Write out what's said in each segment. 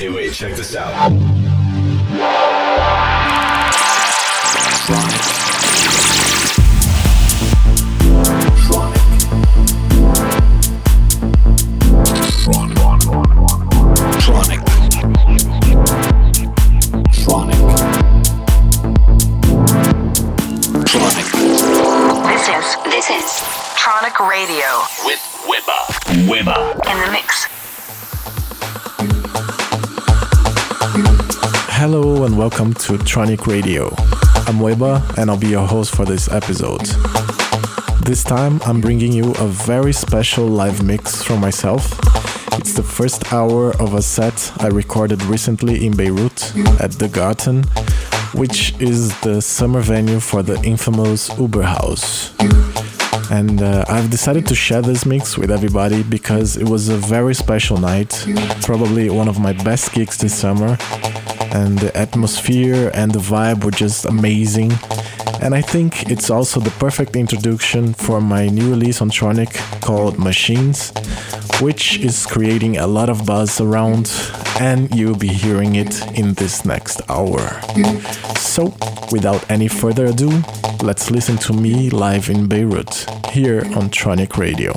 Hey, wait, check this out. Hello and welcome to Tronic Radio. I'm Wehbba and I'll be your host for this episode. This time I'm bringing you a very special live mix from myself. It's the first hour of a set I recorded recently in Beirut at the Garten, which is the summer venue for the infamous Uberhaus. And uh, I've decided to share this mix with everybody because it was a very special night, probably one of my best gigs this summer and the atmosphere and the vibe were just amazing. And I think it's also the perfect introduction for my new release on Tronic called Machines, which is creating a lot of buzz around, and you'll be hearing it in this next hour. So, without any further ado, let's listen to me live in Beirut here on Tronic Radio.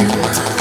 everywhere.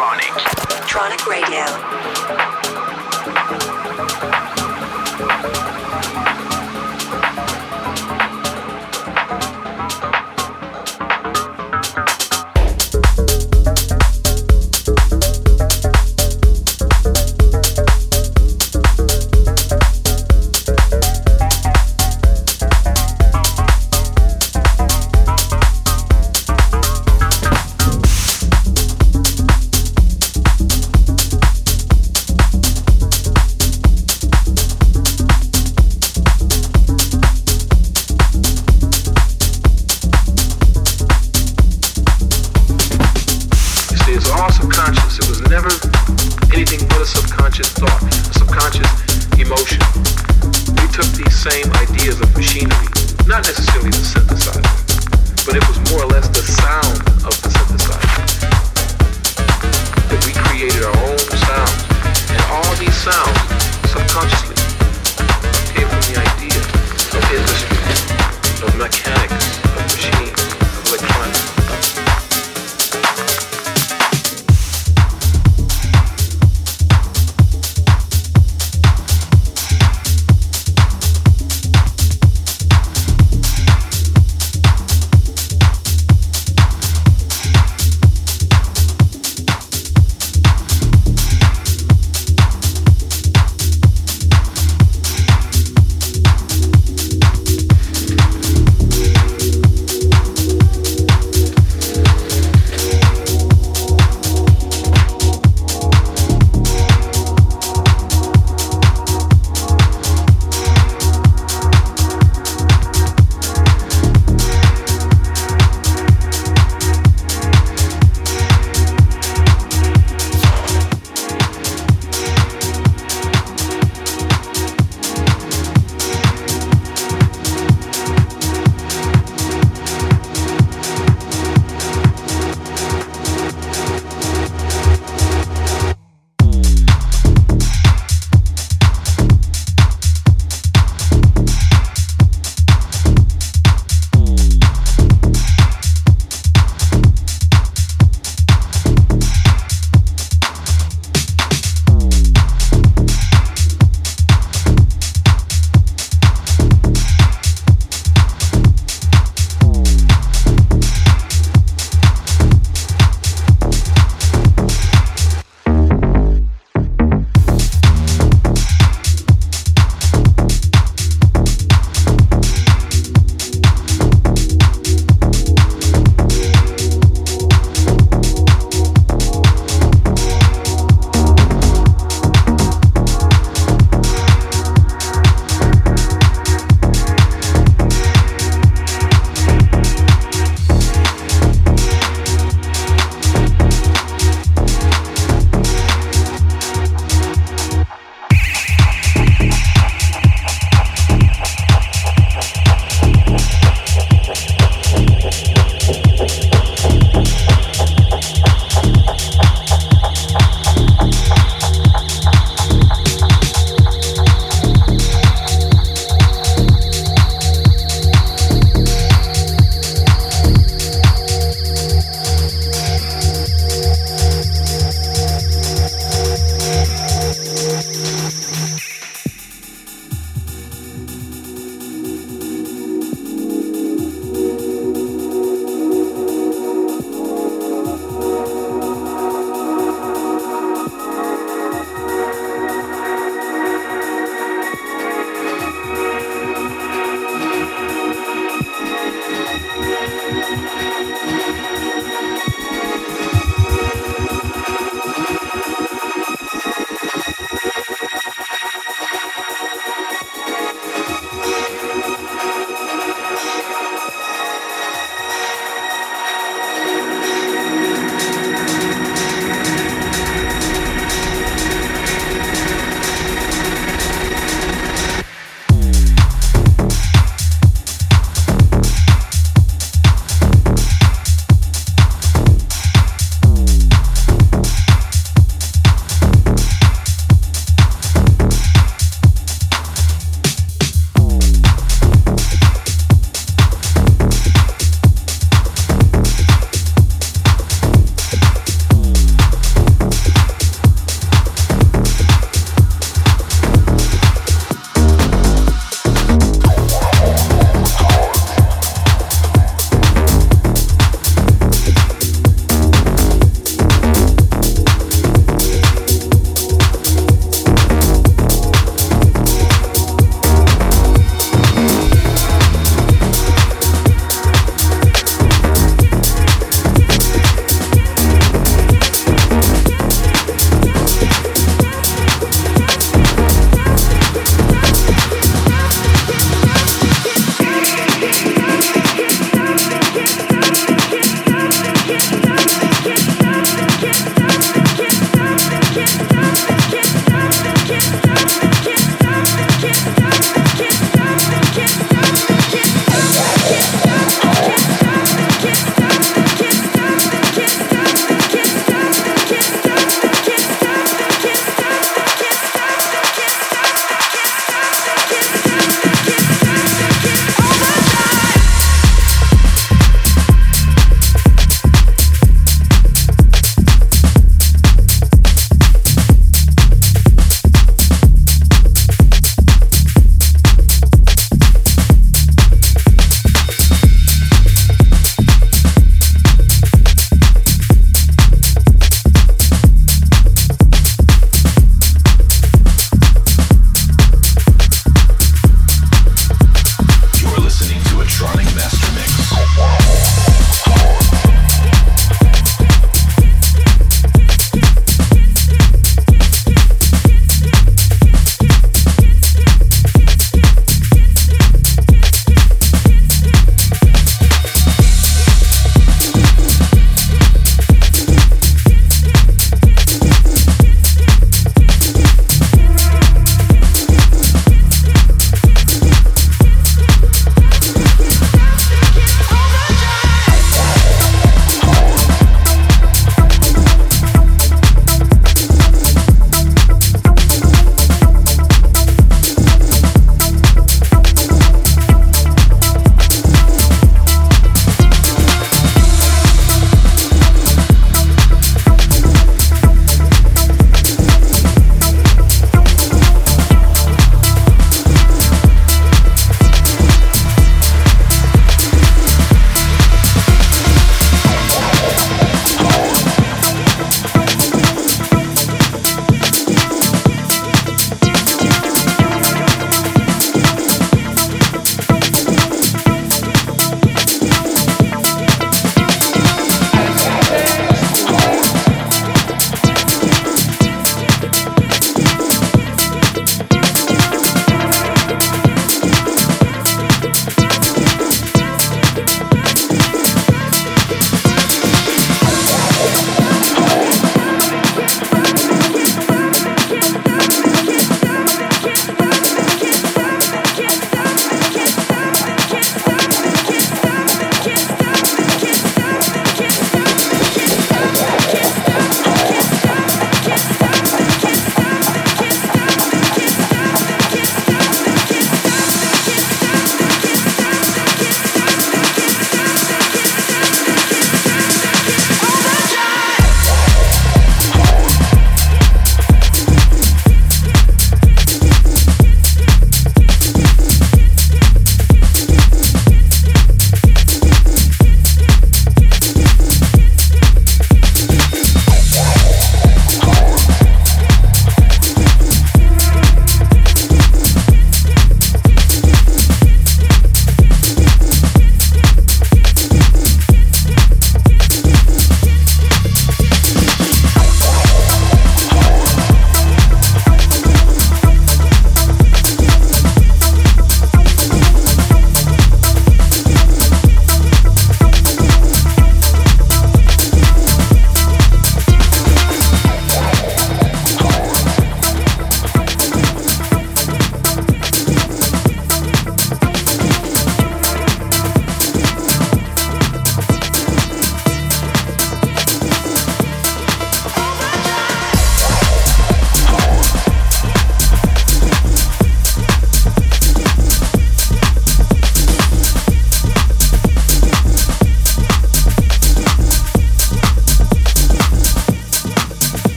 Tronic. Tronic Radio.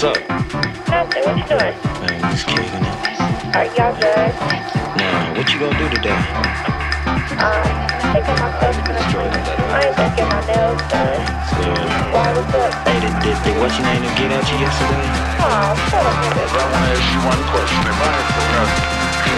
What's up? Nothing. What you doing? Man, just kicking it. Are y'all good? Nah, what you gonna do today? Um, taking my customers. I ain't gonna get my nails done. Yeah. Why was up? Hey, did, did, did what's your name get at you yesterday? Oh, shut up, nigga. I want to ask you one question. If I have to run, can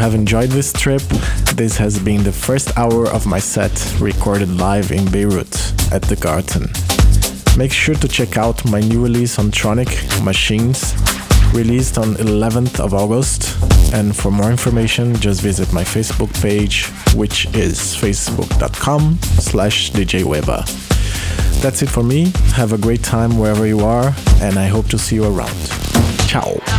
have enjoyed this trip. This has been the first hour of my set recorded live in Beirut at the Garden. Make sure to check out my new release on Tronic Machines, released on 11th of August. And for more information, just visit my Facebook page, which is facebook.com slash djwehbba. That's it for me. Have a great time wherever you are, and I hope to see you around. Ciao.